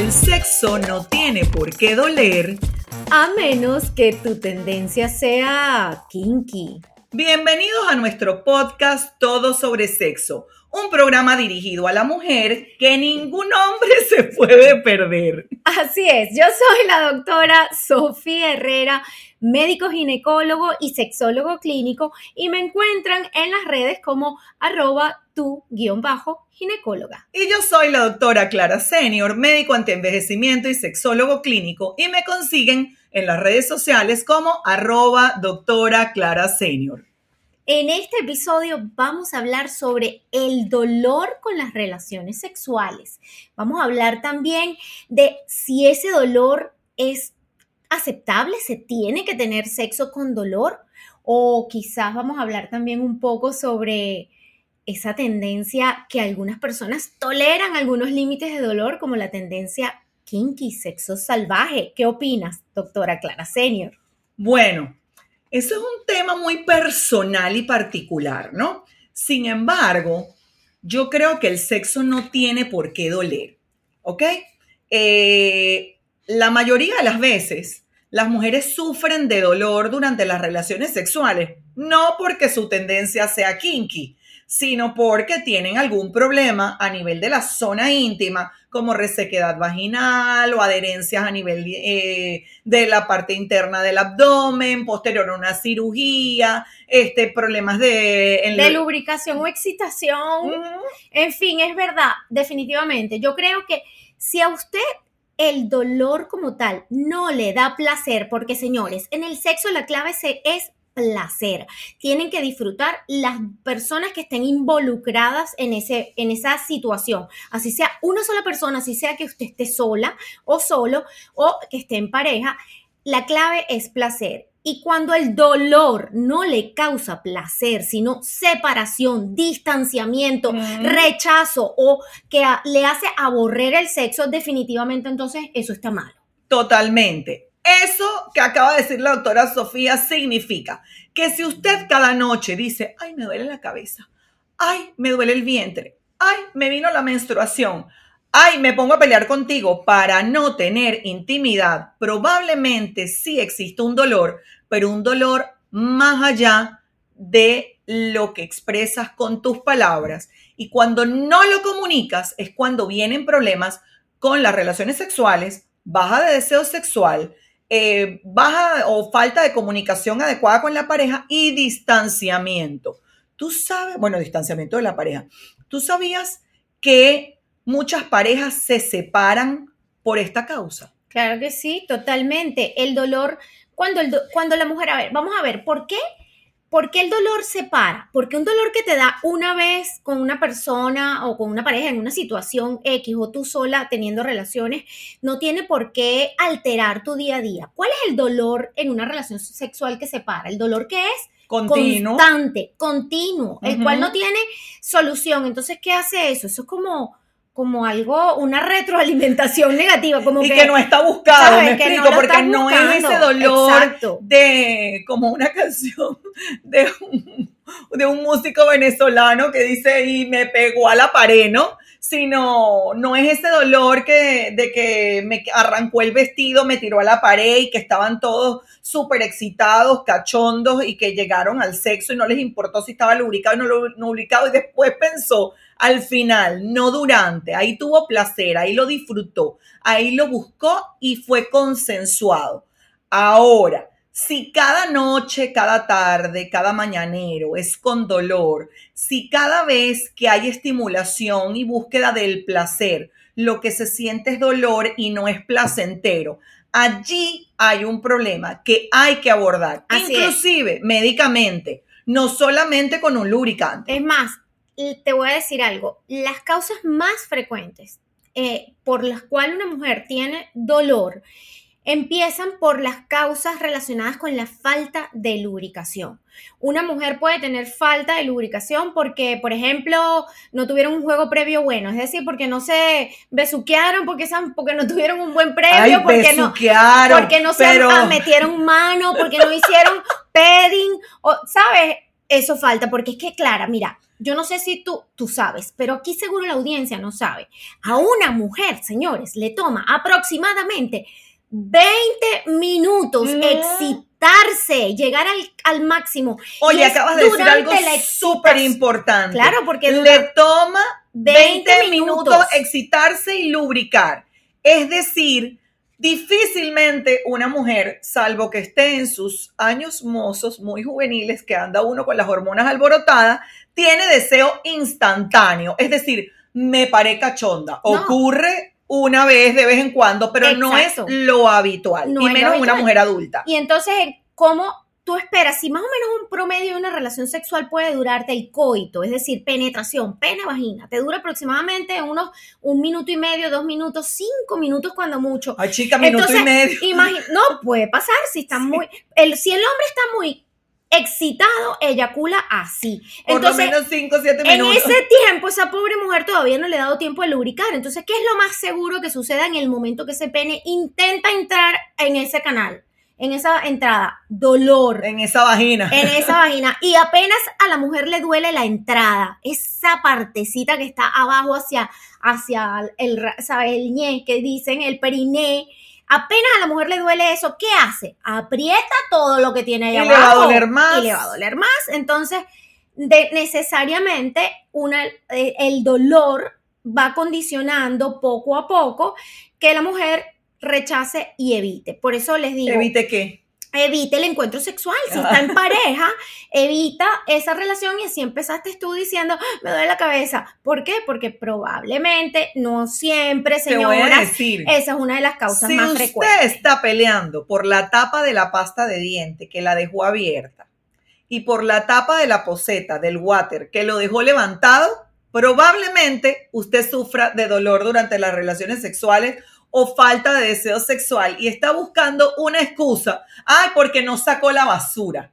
El sexo no tiene por qué doler. A menos que tu tendencia sea kinky. Bienvenidos a nuestro podcast Todo sobre Sexo, un programa dirigido a la mujer que ningún hombre se puede perder. Así es, yo soy la doctora Sofía Herrera, médico ginecólogo y sexólogo clínico y me encuentran en las redes como arroba tu guion bajo ginecóloga. Y yo soy la doctora Clara Senior, médico antienvejecimiento y sexólogo clínico y me consiguen en las redes sociales como arroba doctora Clara Senior. En este episodio vamos a hablar sobre el dolor con las relaciones sexuales. Vamos a hablar también de si ese dolor es aceptable, se tiene que tener sexo con dolor o quizás vamos a hablar también un poco sobre esa tendencia que algunas personas toleran algunos límites de dolor como la tendencia kinky, sexo salvaje. ¿Qué opinas, doctora Clara Senior? Bueno, eso es un tema muy personal y particular, ¿no? Sin embargo, yo creo que el sexo no tiene por qué doler, ¿ok? Eh, la mayoría de las veces, las mujeres sufren de dolor durante las relaciones sexuales, no porque su tendencia sea kinky, sino porque tienen algún problema a nivel de la zona íntima, como resequedad vaginal o adherencias a nivel eh, de la parte interna del abdomen, posterior a una cirugía, este, problemas de... de lubricación o excitación. En fin, es verdad, definitivamente. Yo creo que si a usted el dolor como tal no le da placer, porque señores, en el sexo la clave es placer. Tienen que disfrutar las personas que estén involucradas en, ese, en esa situación. Así sea una sola persona, así sea que usted esté sola o solo o que esté en pareja. La clave es placer. Y cuando el dolor no le causa placer, sino separación, distanciamiento, rechazo o que le hace aborrer el sexo, definitivamente entonces eso está malo. Totalmente. Eso que acaba de decir la doctora Sofía significa que si usted cada noche dice, ay, me duele la cabeza, ay, me duele el vientre, ay, me vino la menstruación, ay, me pongo a pelear contigo para no tener intimidad, probablemente sí existe un dolor, pero un dolor más allá de lo que expresas con tus palabras. Y cuando no lo comunicas es cuando vienen problemas con las relaciones sexuales, baja de deseo sexual, eh, baja o falta de comunicación adecuada con la pareja y distanciamiento. Tú sabes, bueno, distanciamiento de la pareja. ¿Tú sabías que muchas parejas se separan por esta causa? Claro que sí, totalmente. El dolor, cuando, el, cuando la mujer, a ver, vamos a ver, ¿por qué ¿Por qué el dolor se para? Porque un dolor que te da una vez con una persona o con una pareja en una situación X o tú sola teniendo relaciones no tiene por qué alterar tu día a día. ¿Cuál es el dolor en una relación sexual que se para? El dolor que es continuo. constante, continuo, el cual no tiene solución. Entonces, ¿qué hace eso? Eso es como como algo, una retroalimentación negativa, como y que, no está buscado, me explico, porque no es ese dolor de como una canción de un, de un músico venezolano que dice y me pegó a la pared, ¿no? Sino no es ese dolor que de que me arrancó el vestido, me tiró a la pared y que estaban todos súper excitados, cachondos y que llegaron al sexo y no les importó si estaba lubricado o no lubricado. Y después pensó, al final, no durante, ahí tuvo placer, ahí lo disfrutó, ahí lo buscó y fue consensuado. Ahora, si cada noche, cada tarde, cada mañanero es con dolor, si cada vez que hay estimulación y búsqueda del placer, lo que se siente es dolor y no es placentero, allí hay un problema que hay que abordar, inclusive médicamente, no solamente con un lubricante. Es más, te voy a decir algo, las causas más frecuentes eh, por las cuales una mujer tiene dolor empiezan por las causas relacionadas con la falta de lubricación. Una mujer puede tener falta de lubricación porque, por ejemplo, no tuvieron un juego previo bueno, es decir, porque no se besuquearon, porque, porque no tuvieron un buen previo, porque, no, porque no se metieron mano, porque no hicieron padding, o, ¿sabes? Eso falta, porque es que, Clara, mira, yo no sé si tú, tú sabes, pero aquí seguro la audiencia no sabe. A una mujer, señores, le toma aproximadamente 20 minutos mm. excitarse, llegar al, máximo. Oye, acabas de decir algo súper importante. Claro, porque le toma 20, minutos excitarse y lubricar. Es decir, difícilmente una mujer, salvo que esté en sus años mozos, muy juveniles, que anda uno con las hormonas alborotadas, tiene deseo instantáneo. Es decir, me paré cachonda. Ocurre una vez de vez en cuando, pero no es lo habitual, y menos una mujer adulta. Y entonces, ¿cómo tú esperas? Si más o menos un promedio de una relación sexual puede durarte el coito, es decir, penetración, pene, vagina, te dura aproximadamente unos un minuto y medio, dos minutos, cinco minutos cuando mucho. Ay, chica, minuto y medio. no, puede pasar si está muy, el, si el hombre está muy excitado, eyacula así. Entonces, Por lo menos 5 7 minutos. En ese tiempo, esa pobre mujer todavía no le ha dado tiempo de lubricar. Entonces, ¿qué es lo más seguro que suceda en el momento que ese pene intenta entrar en ese canal? En esa entrada, dolor. En esa vagina. En esa vagina. Y apenas a la mujer le duele la entrada. Esa partecita que está abajo hacia, hacia el, ¿sabes? El ñe, que dicen, el periné Apenas a la mujer le duele eso, ¿qué hace? Aprieta todo lo que tiene ahí abajo. Y le va a doler más. Y le va a doler más. Entonces, necesariamente una, eh, el dolor va condicionando poco a poco que la mujer rechace y evite. Por eso les digo. ¿Evite qué? evite el encuentro sexual. Si está en pareja, evita esa relación y así empezaste tú diciendo, ah, me duele la cabeza. ¿Por qué? Porque probablemente, no siempre, señora, esa es una de las causas más frecuentes. Si usted está peleando por la tapa de la pasta de diente que la dejó abierta y por la tapa de la poseta del water que lo dejó levantado, probablemente usted sufra de dolor durante las relaciones sexuales o falta de deseo sexual y está buscando una excusa. Ay, porque no sacó la basura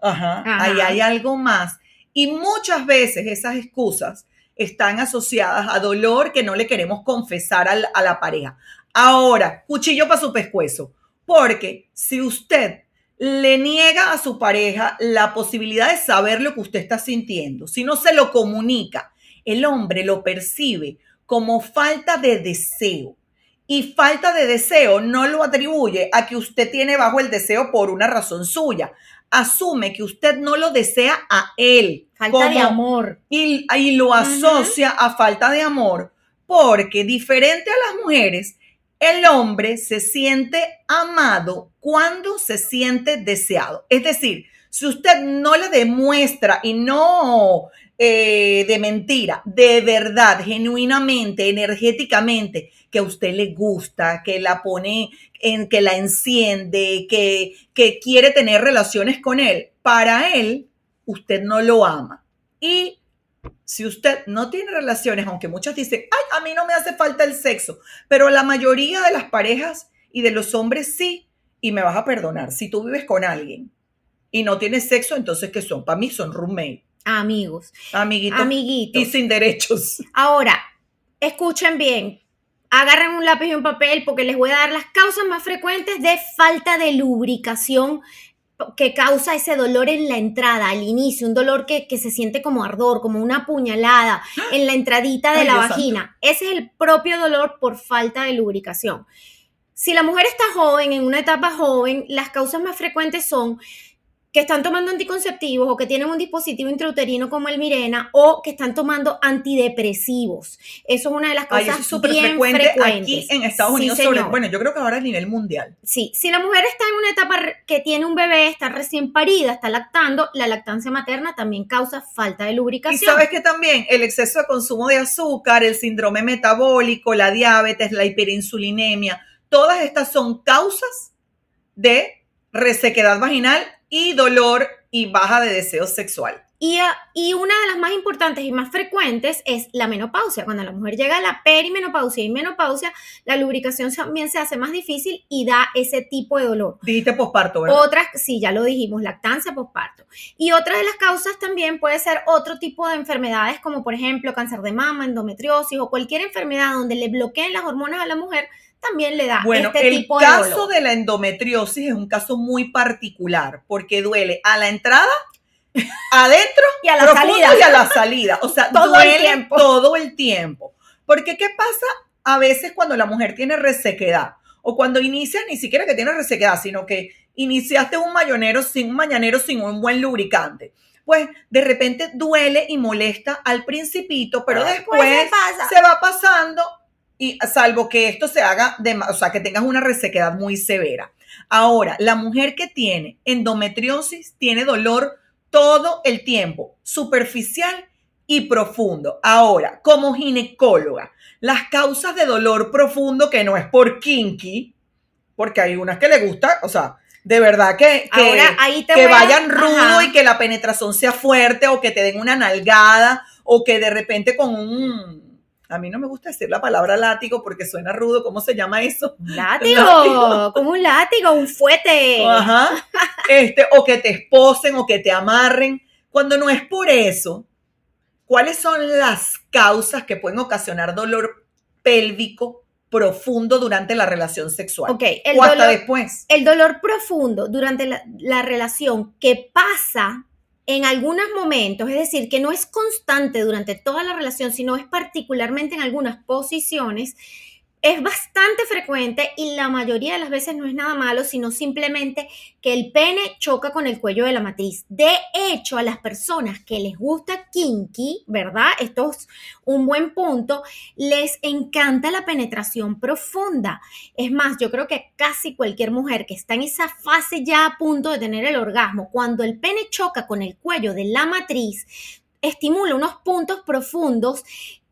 Ajá, ahí hay algo más. Y muchas veces esas excusas están asociadas a dolor que no le queremos confesar a la pareja. Ahora, cuchillo para su pescuezo, porque si usted le niega a su pareja la posibilidad de saber lo que usted está sintiendo, si no se lo comunica, el hombre lo percibe como falta de deseo. Y falta de deseo no lo atribuye a que usted tiene bajo el deseo por una razón suya, asume que usted no lo desea a él. Falta de amor. Y, y lo asocia a falta de amor, porque diferente a las mujeres, el hombre se siente amado cuando se siente deseado. Es decir, si usted no le demuestra y no eh, de mentira, de verdad, genuinamente, energéticamente, que a usted le gusta, que la pone en, que la enciende, que, que quiere tener relaciones con él, para él, usted no lo ama. Y si usted no tiene relaciones, aunque muchos dicen, ay, a mí no me hace falta el sexo, pero la mayoría de las parejas y de los hombres sí, y me vas a perdonar, si tú vives con alguien y no tienes sexo, entonces ¿qué son? Para mí son roommates amigos. Amiguitos. Amiguitos. Y sin derechos. Ahora, escuchen bien. Agarren un lápiz y un papel porque les voy a dar las causas más frecuentes de falta de lubricación que causa ese dolor en la entrada, al inicio, un dolor que, se siente como ardor, como una puñalada en la entradita de la vagina. Ese es el propio dolor por falta de lubricación. Si la mujer está joven, en una etapa joven, las causas más frecuentes son que están tomando anticonceptivos o que tienen un dispositivo intrauterino como el Mirena o que están tomando antidepresivos. Eso es una de las cosas súper frecuente aquí en Estados Unidos, bueno, yo creo que ahora a nivel mundial. Sí, si la mujer está en una etapa que tiene un bebé, está recién parida, está lactando, la lactancia materna también causa falta de lubricación. Y sabes que también el exceso de consumo de azúcar, el síndrome metabólico, la diabetes, la hiperinsulinemia, todas estas son causas de resequedad vaginal y dolor y baja de deseo sexual. Y, y, una de las más importantes y más frecuentes es la menopausia. Cuando la mujer llega a la perimenopausia y menopausia, la lubricación también se hace más difícil y da ese tipo de dolor. Dijiste posparto, ¿verdad? Otras, sí, ya lo dijimos, lactancia posparto. Y otra de las causas también puede ser otro tipo de enfermedades, como por ejemplo cáncer de mama, endometriosis o cualquier enfermedad donde le bloqueen las hormonas a la mujer, también le da bueno, este tipo de dolor. El caso de la endometriosis es un caso muy particular porque duele a la entrada, adentro y a la salida. Y a la salida. O sea, todo duele el tiempo. todo el tiempo. Porque ¿qué pasa a veces cuando la mujer tiene resequedad? O cuando inicia ni siquiera que tiene resequedad, sino que iniciaste un mañanero sin un mañanero sin un buen lubricante pues de repente duele y molesta al principito, pero después, se va pasando y salvo que esto se haga, de, o sea, que tengas una resequedad muy severa. Ahora, la mujer que tiene endometriosis tiene dolor todo el tiempo, superficial y profundo. Ahora, como ginecóloga, las causas de dolor profundo que no es por kinky, porque hay unas que le gusta, o sea, de verdad que, que, vayan rudo y que la penetración sea fuerte o que te den una nalgada o que de repente con un a mí no me gusta decir la palabra látigo porque suena rudo. ¿Cómo se llama eso? Látigo, como un látigo, un fuete. Ajá. Este, o que te esposen o que te amarren. Cuando no es por eso, ¿cuáles son las causas que pueden ocasionar dolor pélvico profundo durante la relación sexual? Ok, el o hasta después. El dolor profundo durante la, la relación que pasa en algunos momentos, es decir, que no es constante durante toda la relación, sino es particularmente en algunas posiciones, es bastante frecuente y la mayoría de las veces no es nada malo, sino simplemente que el pene choca con el cuello de la matriz. De hecho, a las personas que les gusta kinky, ¿verdad? Esto es un buen punto, les encanta la penetración profunda. Es más, yo creo que casi cualquier mujer que está en esa fase ya a punto de tener el orgasmo, cuando el pene choca con el cuello de la matriz, estimula unos puntos profundos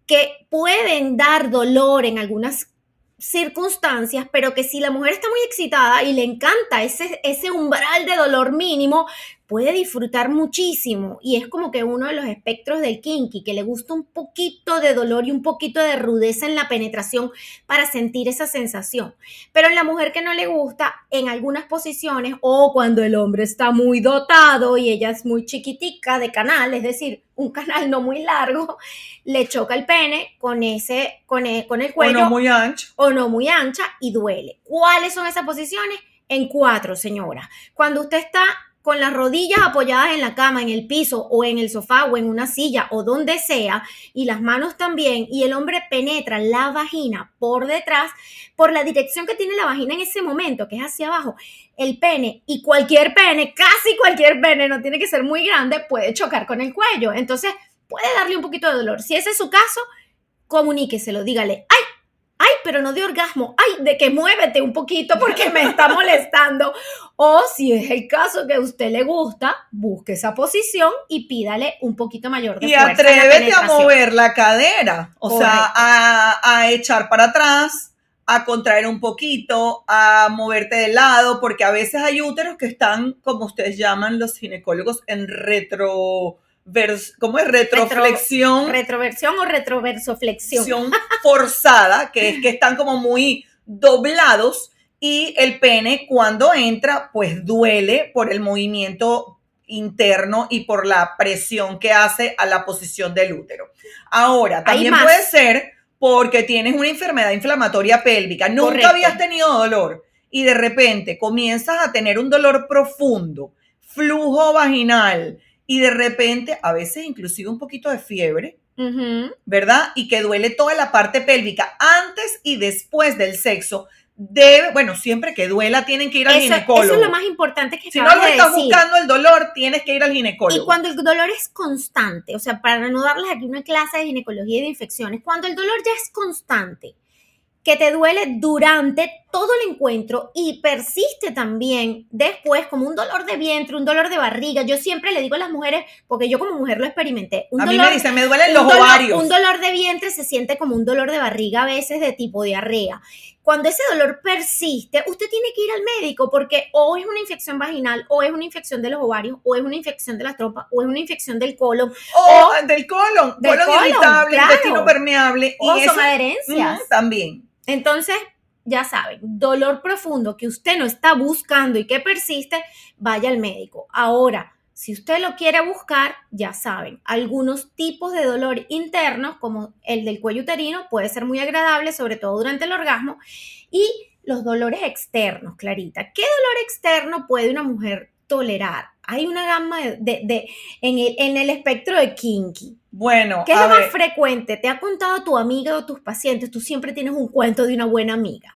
que pueden dar dolor en algunas circunstancias, pero que si la mujer está muy excitada y le encanta ese, ese umbral de dolor mínimo, puede disfrutar muchísimo y es como que uno de los espectros del kinky, que le gusta un poquito de dolor y un poquito de rudeza en la penetración para sentir esa sensación. Pero en la mujer que no le gusta, en algunas posiciones o cuando el hombre está muy dotado y ella es muy chiquitica de canal, es decir, un canal no muy largo, le choca el pene con ese, con el, con el cuello. O no muy ancho. O no muy ancha y duele. ¿Cuáles son esas posiciones? En cuatro, señora. Cuando usted está con las rodillas apoyadas en la cama, en el piso o en el sofá o en una silla o donde sea, y las manos también, y el hombre penetra la vagina por detrás, por la dirección que tiene la vagina en ese momento, que es hacia abajo, el pene y cualquier pene, casi cualquier pene, no tiene que ser muy grande, puede chocar con el cuello. Entonces, puede darle un poquito de dolor. Si ese es su caso, comuníqueselo, dígale, ¡ay! Ay, pero no de orgasmo, ay, de que muévete un poquito porque me está molestando. O si es el caso que a usted le gusta, busque esa posición y pídale un poquito mayor de y fuerza. Y atrévete a mover la cadera, o sea, a, a echar para atrás, a contraer un poquito, a moverte de lado, porque a veces hay úteros que están, como ustedes llaman los ginecólogos, en retro ¿cómo es? Retroflexión. retroversión o retroversoflexión. forzada, que es que están como muy doblados y el pene cuando entra pues duele por el movimiento interno y por la presión que hace a la posición del útero. Ahora, también puede ser porque tienes una enfermedad inflamatoria pélvica, nunca habías tenido dolor y de repente comienzas a tener un dolor profundo, flujo vaginal, y de repente, a veces inclusive un poquito de fiebre, ¿verdad? Y que duele toda la parte pélvica antes y después del sexo, debe, bueno, siempre que duela tienen que ir al ginecólogo. Eso es lo más importante que Si no lo estás buscando el dolor, tienes que ir al ginecólogo. Y cuando el dolor es constante, o sea, para no darles aquí una clase de ginecología y de infecciones, cuando el dolor ya es constante, que te duele durante todo el encuentro y persiste también después como un dolor de vientre, un dolor de barriga. Yo siempre le digo a las mujeres, porque yo como mujer lo experimenté. a mí me dicen, me duelen los ovarios. Un dolor de vientre se siente como un dolor de barriga a veces de tipo diarrea. Cuando ese dolor persiste, usted tiene que ir al médico porque o es una infección vaginal, o es una infección de los ovarios, o es una infección de las trompas, o es una infección del colon. O, del colon, del colon, irritable, intestino permeable. O son adherencias. también. Entonces, ya saben, dolor profundo que usted no está buscando y que persiste, vaya al médico. Ahora, si usted lo quiere buscar, ya saben, algunos tipos de dolor internos, como el del cuello uterino, puede ser muy agradable, sobre todo durante el orgasmo, y los dolores externos, Clarita. ¿Qué dolor externo puede una mujer tolerar? Hay una gama de, en, el, en el espectro de kinky. Bueno, ¿qué es lo más frecuente? ¿Te ha contado tu amiga o tus pacientes? Tú siempre tienes un cuento de una buena amiga.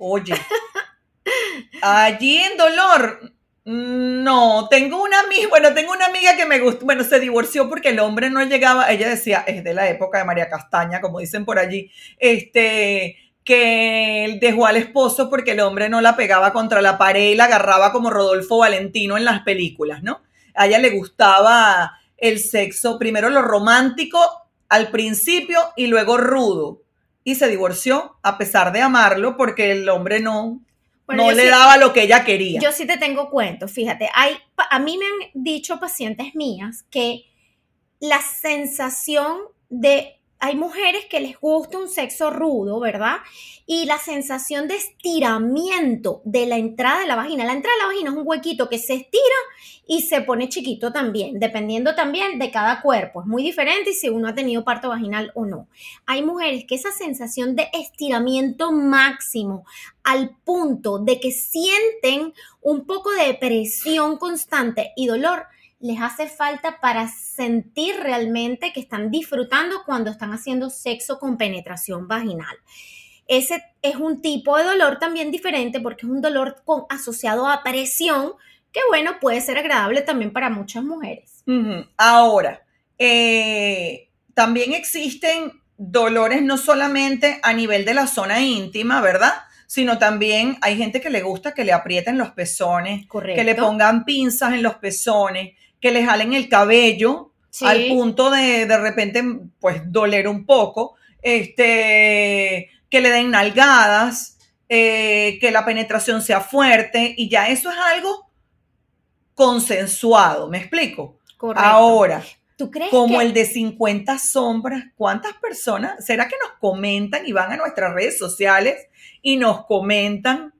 Oye, allí en dolor, no, tengo una amiga, bueno, tengo una amiga que me gustó, bueno, se divorció porque el hombre no llegaba, ella decía, es de la época de María Castaña, como dicen por allí, este, que dejó al esposo porque el hombre no la pegaba contra la pared y la agarraba como Rodolfo Valentino en las películas, ¿no? A ella le gustaba el sexo, primero lo romántico al principio y luego rudo. Y se divorció a pesar de amarlo porque el hombre no, no le daba lo que ella quería. Yo sí te tengo cuento, fíjate, hay, a mí me han dicho pacientes mías que la sensación de hay mujeres que les gusta un sexo rudo, ¿verdad? Y la sensación de estiramiento de la entrada de la vagina. La entrada de la vagina es un huequito que se estira y se pone chiquito también, dependiendo también de cada cuerpo. Es muy diferente si uno ha tenido parto vaginal o no. Hay mujeres que esa sensación de estiramiento máximo al punto de que sienten un poco de presión constante y dolor les hace falta para sentir realmente que están disfrutando cuando están haciendo sexo con penetración vaginal. Ese es un tipo de dolor también diferente porque es un dolor con, asociado a presión que bueno, puede ser agradable también para muchas mujeres. Ahora, eh, también existen dolores no solamente a nivel de la zona íntima, ¿verdad? Sino también hay gente que le gusta que le aprieten los pezones, que le pongan pinzas en los pezones, que le jalen el cabello al punto de de repente pues doler un poco, este, que le den nalgadas, eh, que la penetración sea fuerte y ya eso es algo consensuado, ¿me explico? Correcto. Ahora, ¿Tú crees como el de 50 sombras, ¿cuántas personas será que nos comentan y van a nuestras redes sociales y nos comentan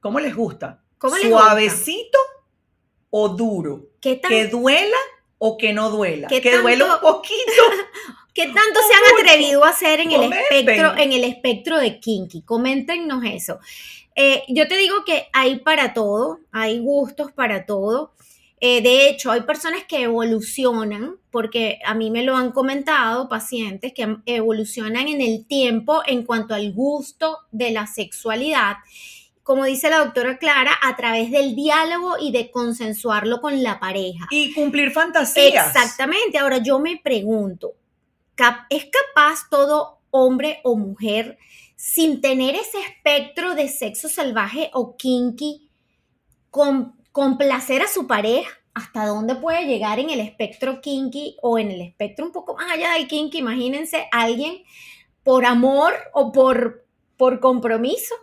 cómo les gusta? ¿Cómo les Suavecito o duro? ¿Que duela o que no duela? que duela un poquito. ¿Qué tanto se han atrevido a hacer en el, espectro, en el espectro de Kinky? Coméntenos eso. Eh, yo te digo que hay para todo, hay gustos para todo. Eh, de hecho, hay personas que evolucionan, porque a mí me lo han comentado pacientes que evolucionan en el tiempo en cuanto al gusto de la sexualidad como dice la doctora Clara, a través del diálogo y de consensuarlo con la pareja. Y cumplir fantasías. Exactamente. Ahora yo me pregunto, ¿es capaz todo hombre o mujer sin tener ese espectro de sexo salvaje o kinky con complacer a su pareja? ¿Hasta dónde puede llegar en el espectro kinky o en el espectro un poco más allá del kinky? Imagínense alguien por amor o por, por compromiso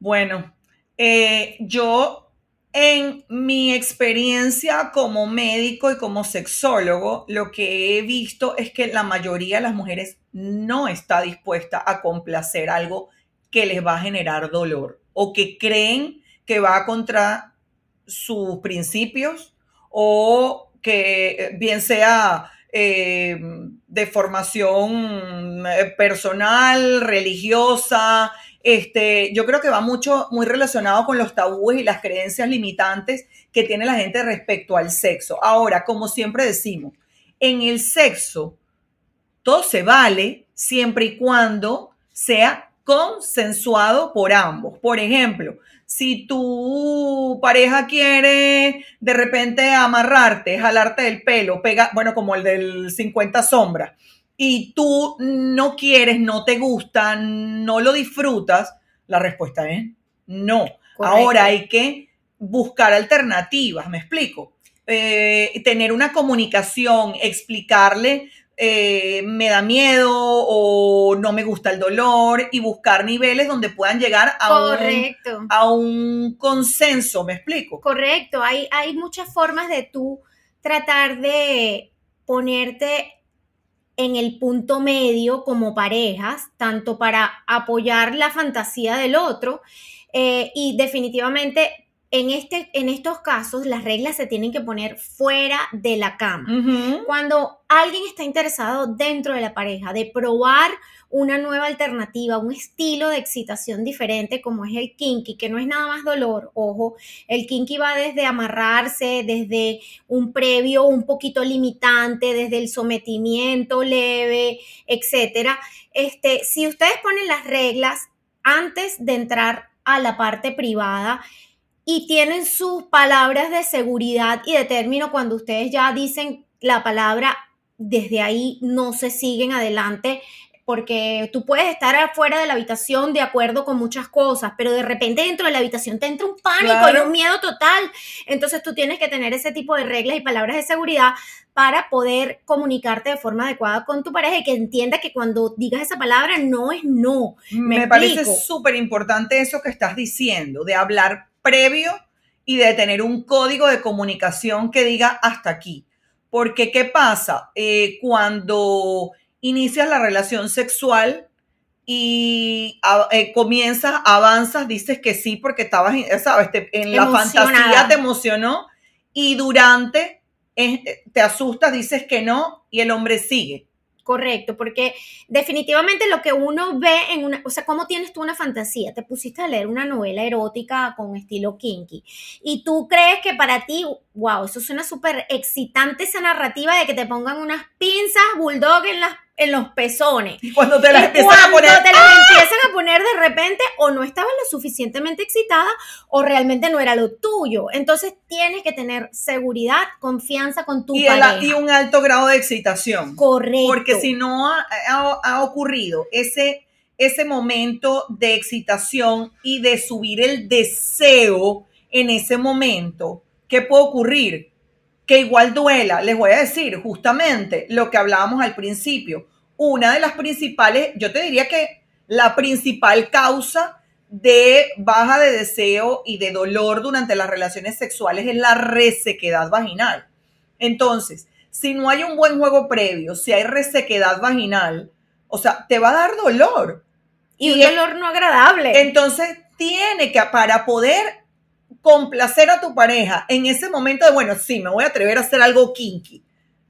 bueno, eh, yo en mi experiencia como médico y como sexólogo, lo que he visto es que la mayoría de las mujeres no está dispuesta a complacer algo que les va a generar dolor o que creen que va contra sus principios o que eh, bien sea eh, de formación personal, religiosa, este, yo creo que va mucho, muy relacionado con los tabúes y las creencias limitantes que tiene la gente respecto al sexo. Ahora, como siempre decimos, en el sexo todo se vale siempre y cuando sea consensuado por ambos. Por ejemplo, si tu pareja quiere de repente amarrarte, jalarte el pelo, pega, bueno, como el del 50 sombras, y tú no quieres, no te gusta, no lo disfrutas, la respuesta es no. Ahora hay que buscar alternativas, me explico. Eh, tener una comunicación, explicarle eh, me da miedo o no me gusta el dolor y buscar niveles donde puedan llegar a, Un, a un consenso, ¿me explico? Correcto, hay, hay muchas formas de tú tratar de ponerte en el punto medio como parejas, tanto para apoyar la fantasía del otro eh, y definitivamente en, este, en estos casos las reglas se tienen que poner fuera de la cama. Cuando alguien está interesado dentro de la pareja de probar una nueva alternativa, un estilo de excitación diferente como es el kinky, que no es nada más dolor, ojo, el kinky va desde amarrarse, desde un previo un poquito limitante, desde el sometimiento leve, etcétera. Este, si ustedes ponen las reglas antes de entrar a la parte privada, y tienen sus palabras de seguridad y de término cuando ustedes ya dicen la palabra, desde ahí no se siguen adelante porque tú puedes estar afuera de la habitación de acuerdo con muchas cosas, pero de repente dentro de la habitación te entra un pánico y un miedo total. Entonces tú tienes que tener ese tipo de reglas y palabras de seguridad para poder comunicarte de forma adecuada con tu pareja y que entienda que cuando digas esa palabra no es no. Me, Me parece súper importante eso que estás diciendo, de hablar previo y de tener un código de comunicación que diga hasta aquí. Porque, ¿qué pasa? Eh, cuando inicias la relación sexual y eh, comienzas, avanzas, dices que sí porque estabas, sabes, en la fantasía te emocionó y durante eh, te asustas, dices que no y el hombre sigue. Correcto, porque definitivamente lo que uno ve en una, o sea, ¿cómo tienes tú una fantasía? Te pusiste a leer una novela erótica con estilo kinky y tú crees que para ti, wow, eso suena súper excitante esa narrativa de que te pongan unas pinzas bulldog en las en los pezones. Y cuando te las empiezan a poner. te las ¡ah! empiezan a poner de repente, o no estabas lo suficientemente excitada, o realmente no era lo tuyo. Entonces tienes que tener seguridad, confianza con tu y pareja. y un alto grado de excitación. Correcto. Porque si no ha, ha ocurrido ese, ese momento de excitación y de subir el deseo en ese momento, ¿qué puede ocurrir? Que igual duela. Les voy a decir justamente lo que hablábamos al principio una de las principales, yo te diría que la principal causa de baja de deseo y de dolor durante las relaciones sexuales es la resequedad vaginal. Entonces, si no hay un buen juego previo, si hay resequedad vaginal, o sea, te va a dar dolor. Y, un dolor no agradable. Entonces, tiene que, para poder complacer a tu pareja en ese momento de, bueno, sí, me voy a atrever a hacer algo kinky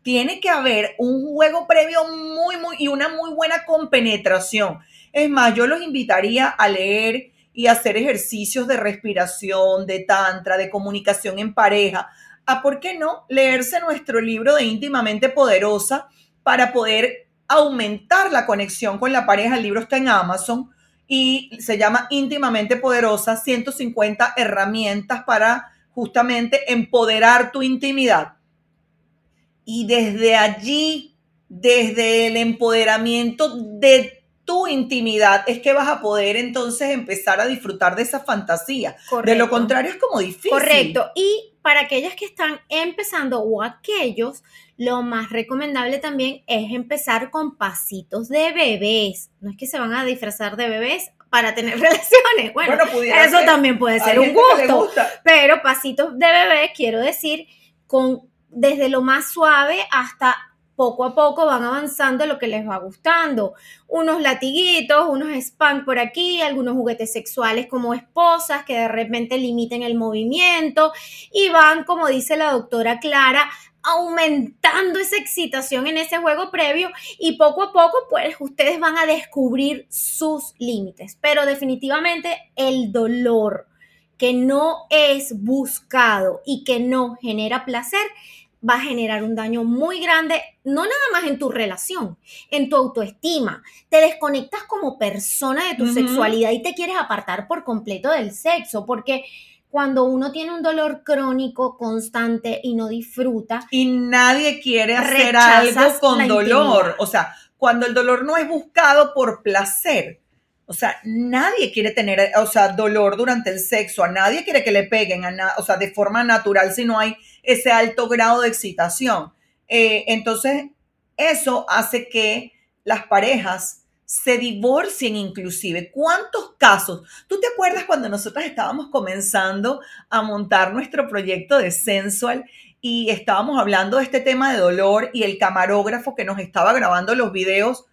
tiene que haber un juego previo muy, muy, y una muy buena compenetración. Es más, yo los invitaría a leer y hacer ejercicios de respiración, de tantra, de comunicación en pareja. ¿A por qué no leerse nuestro libro de íntimamente poderosa para poder aumentar la conexión con la pareja? El libro está en Amazon y se llama íntimamente poderosa, 150 herramientas para justamente empoderar tu intimidad. Y desde allí, desde el empoderamiento de tu intimidad, es que vas a poder entonces empezar a disfrutar de esa fantasía. De lo contrario es como difícil. Correcto. Y para aquellas que están empezando o aquellos, lo más recomendable también es empezar con pasitos de bebés. No es que se van a disfrazar de bebés para tener relaciones. Bueno, eso también puede ser un gusto. Pero pasitos de bebés, quiero decir, con desde lo más suave hasta poco a poco van avanzando lo que les va gustando. Unos latiguitos, unos spam por aquí, algunos juguetes sexuales como esposas que de repente limiten el movimiento y van, como dice la doctora Clara, aumentando esa excitación en ese juego previo y poco a poco pues ustedes van a descubrir sus límites. Pero definitivamente el dolor que no es buscado y que no genera placer va a generar un daño muy grande, no nada más en tu relación, en tu autoestima. Te desconectas como persona de tu sexualidad y te quieres apartar por completo del sexo, porque cuando uno tiene un dolor crónico constante y no disfruta. Y nadie quiere hacer algo con dolor. O sea, cuando el dolor no es buscado por placer. O sea, nadie quiere tener, o sea, dolor durante el sexo. A nadie quiere que le peguen, a o sea, de forma natural si no hay ese alto grado de excitación. Eh, entonces, eso hace que las parejas se divorcien inclusive. ¿Cuántos casos? ¿Tú te acuerdas cuando nosotros estábamos comenzando a montar nuestro proyecto de Sensual y estábamos hablando de este tema de dolor y el camarógrafo que nos estaba grabando los videos,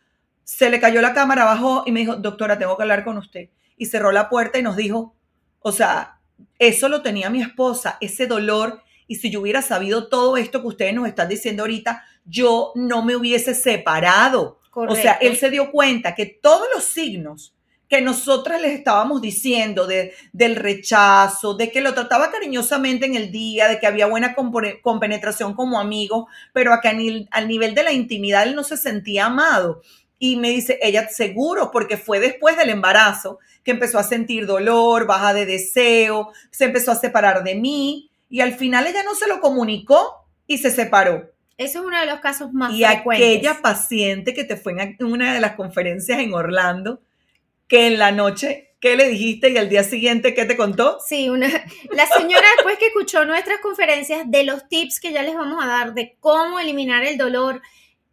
se le cayó la cámara abajo y me dijo, doctora, tengo que hablar con usted. Y cerró la puerta y nos dijo, o sea, eso lo tenía mi esposa, ese dolor. Y si yo hubiera sabido todo esto que ustedes nos están diciendo ahorita, yo no me hubiese separado. O sea, él se dio cuenta que todos los signos que nosotras les estábamos diciendo de, del rechazo, de que lo trataba cariñosamente en el día, de que había buena compenetración como amigo, pero acá al nivel de la intimidad él no se sentía amado. Y me dice, ella seguro, porque fue después del embarazo que empezó a sentir dolor, baja de deseo, se empezó a separar de mí y al final ella no se lo comunicó y se separó. Eso es uno de los casos más y frecuentes. Y aquella paciente que te fue en una de las conferencias en Orlando, que en la noche, ¿qué le dijiste y al día siguiente qué te contó? Sí, una, la señora después que escuchó nuestras conferencias de los tips que ya les vamos a dar de cómo eliminar el dolor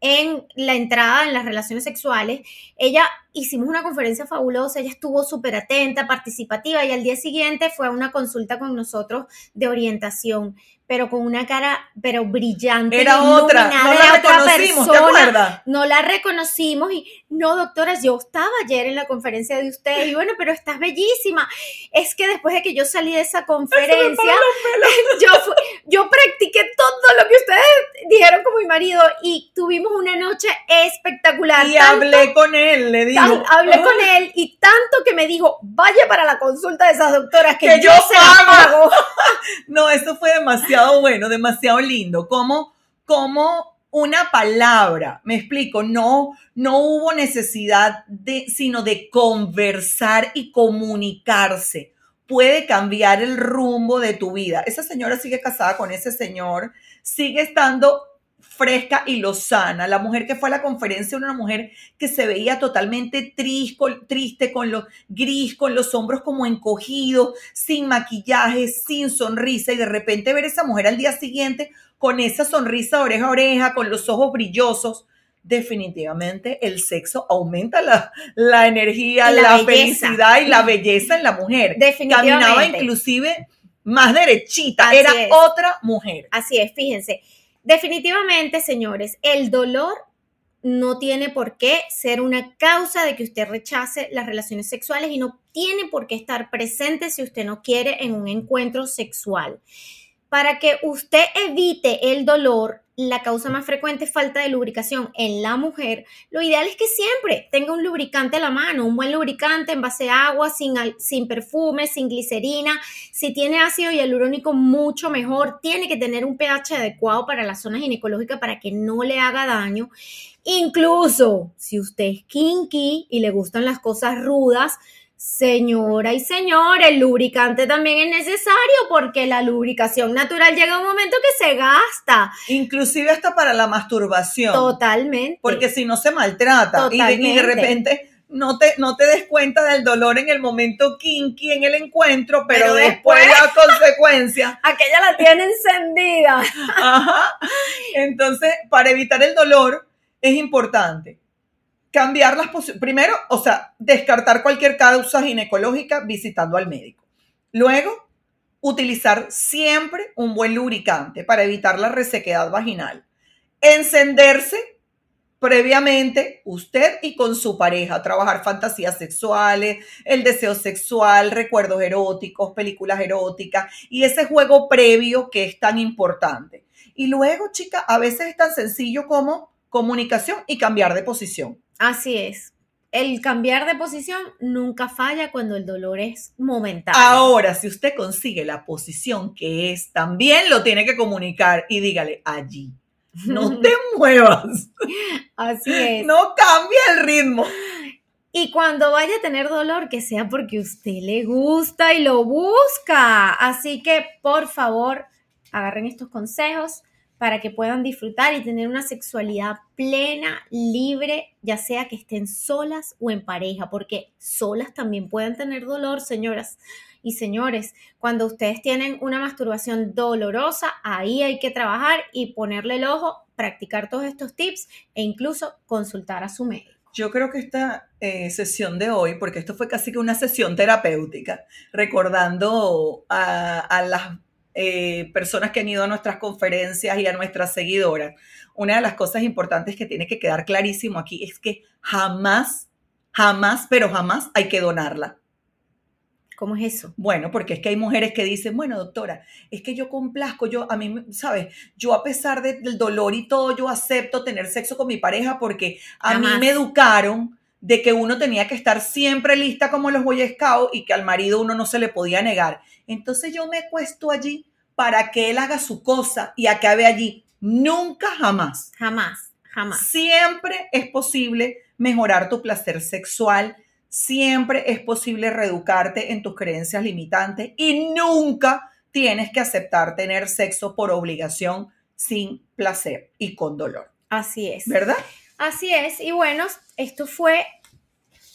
en la entrada en las relaciones sexuales, ella hicimos una conferencia fabulosa, ella estuvo súper atenta, participativa y al día siguiente fue a una consulta con nosotros de orientación pero con una cara, pero brillante. Era otra, no la reconocimos, ¿te acuerdas? No la reconocimos y, no, doctora, yo estaba ayer en la conferencia de usted y bueno, pero estás bellísima. Es que después de que yo salí de esa conferencia, yo, yo practiqué todo lo que ustedes dijeron con mi marido y tuvimos una noche espectacular. Y hablé con él, le hablé con él y tanto que me dijo, vaya para la consulta de esas doctoras que, yo, se pago. no, eso fue demasiado bueno, demasiado lindo. Como, como una palabra, me explico, no, no hubo necesidad de, sino de conversar y comunicarse. Puede cambiar el rumbo de tu vida. Esa señora sigue casada con ese señor, sigue estando fresca y lozana. La mujer que fue a la conferencia era una mujer que se veía totalmente triste, triste con los gris, con los hombros como encogidos, sin maquillaje, sin sonrisa y de repente ver a esa mujer al día siguiente con esa sonrisa oreja a oreja, con los ojos brillosos. Definitivamente el sexo aumenta la, la energía, la, felicidad y la belleza en la mujer. Caminaba inclusive más derechita, era otra mujer. Así es, fíjense. Definitivamente, señores, el dolor no tiene por qué ser una causa de que usted rechace las relaciones sexuales y no tiene por qué estar presente si usted no quiere en un encuentro sexual. Para que usted evite el dolor, la causa más frecuente es falta de lubricación en la mujer, lo ideal es que siempre tenga un lubricante a la mano, un buen lubricante en base a agua, sin, sin perfume, sin glicerina. Si tiene ácido hialurónico, mucho mejor. Tiene que tener un pH adecuado para la zona ginecológica para que no le haga daño. Incluso si usted es kinky y le gustan las cosas rudas, Señora y señor, el lubricante también es necesario porque la lubricación natural llega a un momento que se gasta. Inclusive hasta para la masturbación. Totalmente. Porque si no se maltrata y de, repente no te, no te des cuenta del dolor en el momento kinky en el encuentro, pero, después, la consecuencia. Aquella la tiene encendida. Ajá. Entonces, para evitar el dolor es importante cambiar las posiciones. Primero, o sea, descartar cualquier causa ginecológica visitando al médico. Luego, utilizar siempre un buen lubricante para evitar la resequedad vaginal. encenderse previamente usted y con su pareja, trabajar fantasías sexuales, el deseo sexual, recuerdos eróticos, películas eróticas y ese juego previo que es tan importante. Y luego, chica, a veces es tan sencillo como comunicación y cambiar de posición. Así es el cambiar de posición nunca falla cuando el dolor es momentáneo. Ahora, si usted consigue la posición que es, también lo tiene que comunicar y dígale allí. No te muevas. Así es. No cambie el ritmo. Y cuando vaya a tener dolor, que sea porque usted le gusta y lo busca. Así que, por favor, agarren estos consejos para que puedan disfrutar y tener una sexualidad plena, libre, ya sea que estén solas o en pareja, porque solas también pueden tener dolor, señoras y señores. Cuando ustedes tienen una masturbación dolorosa, ahí hay que trabajar y ponerle el ojo, practicar todos estos tips e incluso consultar a su médico. Yo creo que esta eh, sesión de hoy, porque esto fue casi que una sesión terapéutica, recordando a, a las eh, personas que han ido a nuestras conferencias y a nuestras seguidoras, una de las cosas importantes que tiene que quedar clarísimo aquí es que jamás, jamás, pero jamás hay que donarla. ¿Cómo es eso? Bueno, porque es que hay mujeres que dicen, bueno, doctora, es que yo complazco, yo a mí, ¿sabes? Yo a pesar del dolor y todo, yo acepto tener sexo con mi pareja porque a mí me educaron de que uno tenía que estar siempre lista como los Boy Scouts y que al marido uno no se le podía negar. Entonces yo me cuesto allí para que él haga su cosa y acabe allí. Nunca, jamás. Jamás, jamás. Siempre es posible mejorar tu placer sexual. Siempre es posible reeducarte en tus creencias limitantes y nunca tienes que aceptar tener sexo por obligación sin placer y con dolor. Así es. ¿Verdad? Así es, y bueno, esto fue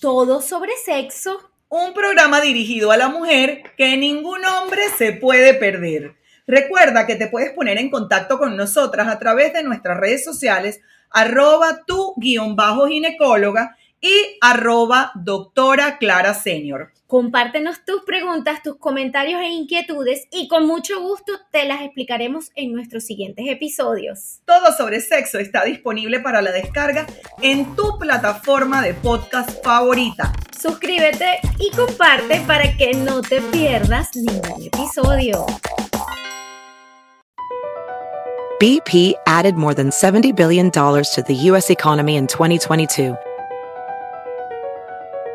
todo sobre sexo. Un programa dirigido a la mujer que ningún hombre se puede perder. Recuerda que te puedes poner en contacto con nosotras a través de nuestras redes sociales, arroba tu guion bajo ginecóloga y arroba doctora Clara Senior. Compártenos tus preguntas, tus comentarios e inquietudes y con mucho gusto te las explicaremos en nuestros siguientes episodios. Todo sobre sexo está disponible para la descarga en tu plataforma de podcast favorita. Suscríbete y comparte para que no te pierdas ningún episodio. BP added more than $70 billion to the U.S. economy in 2022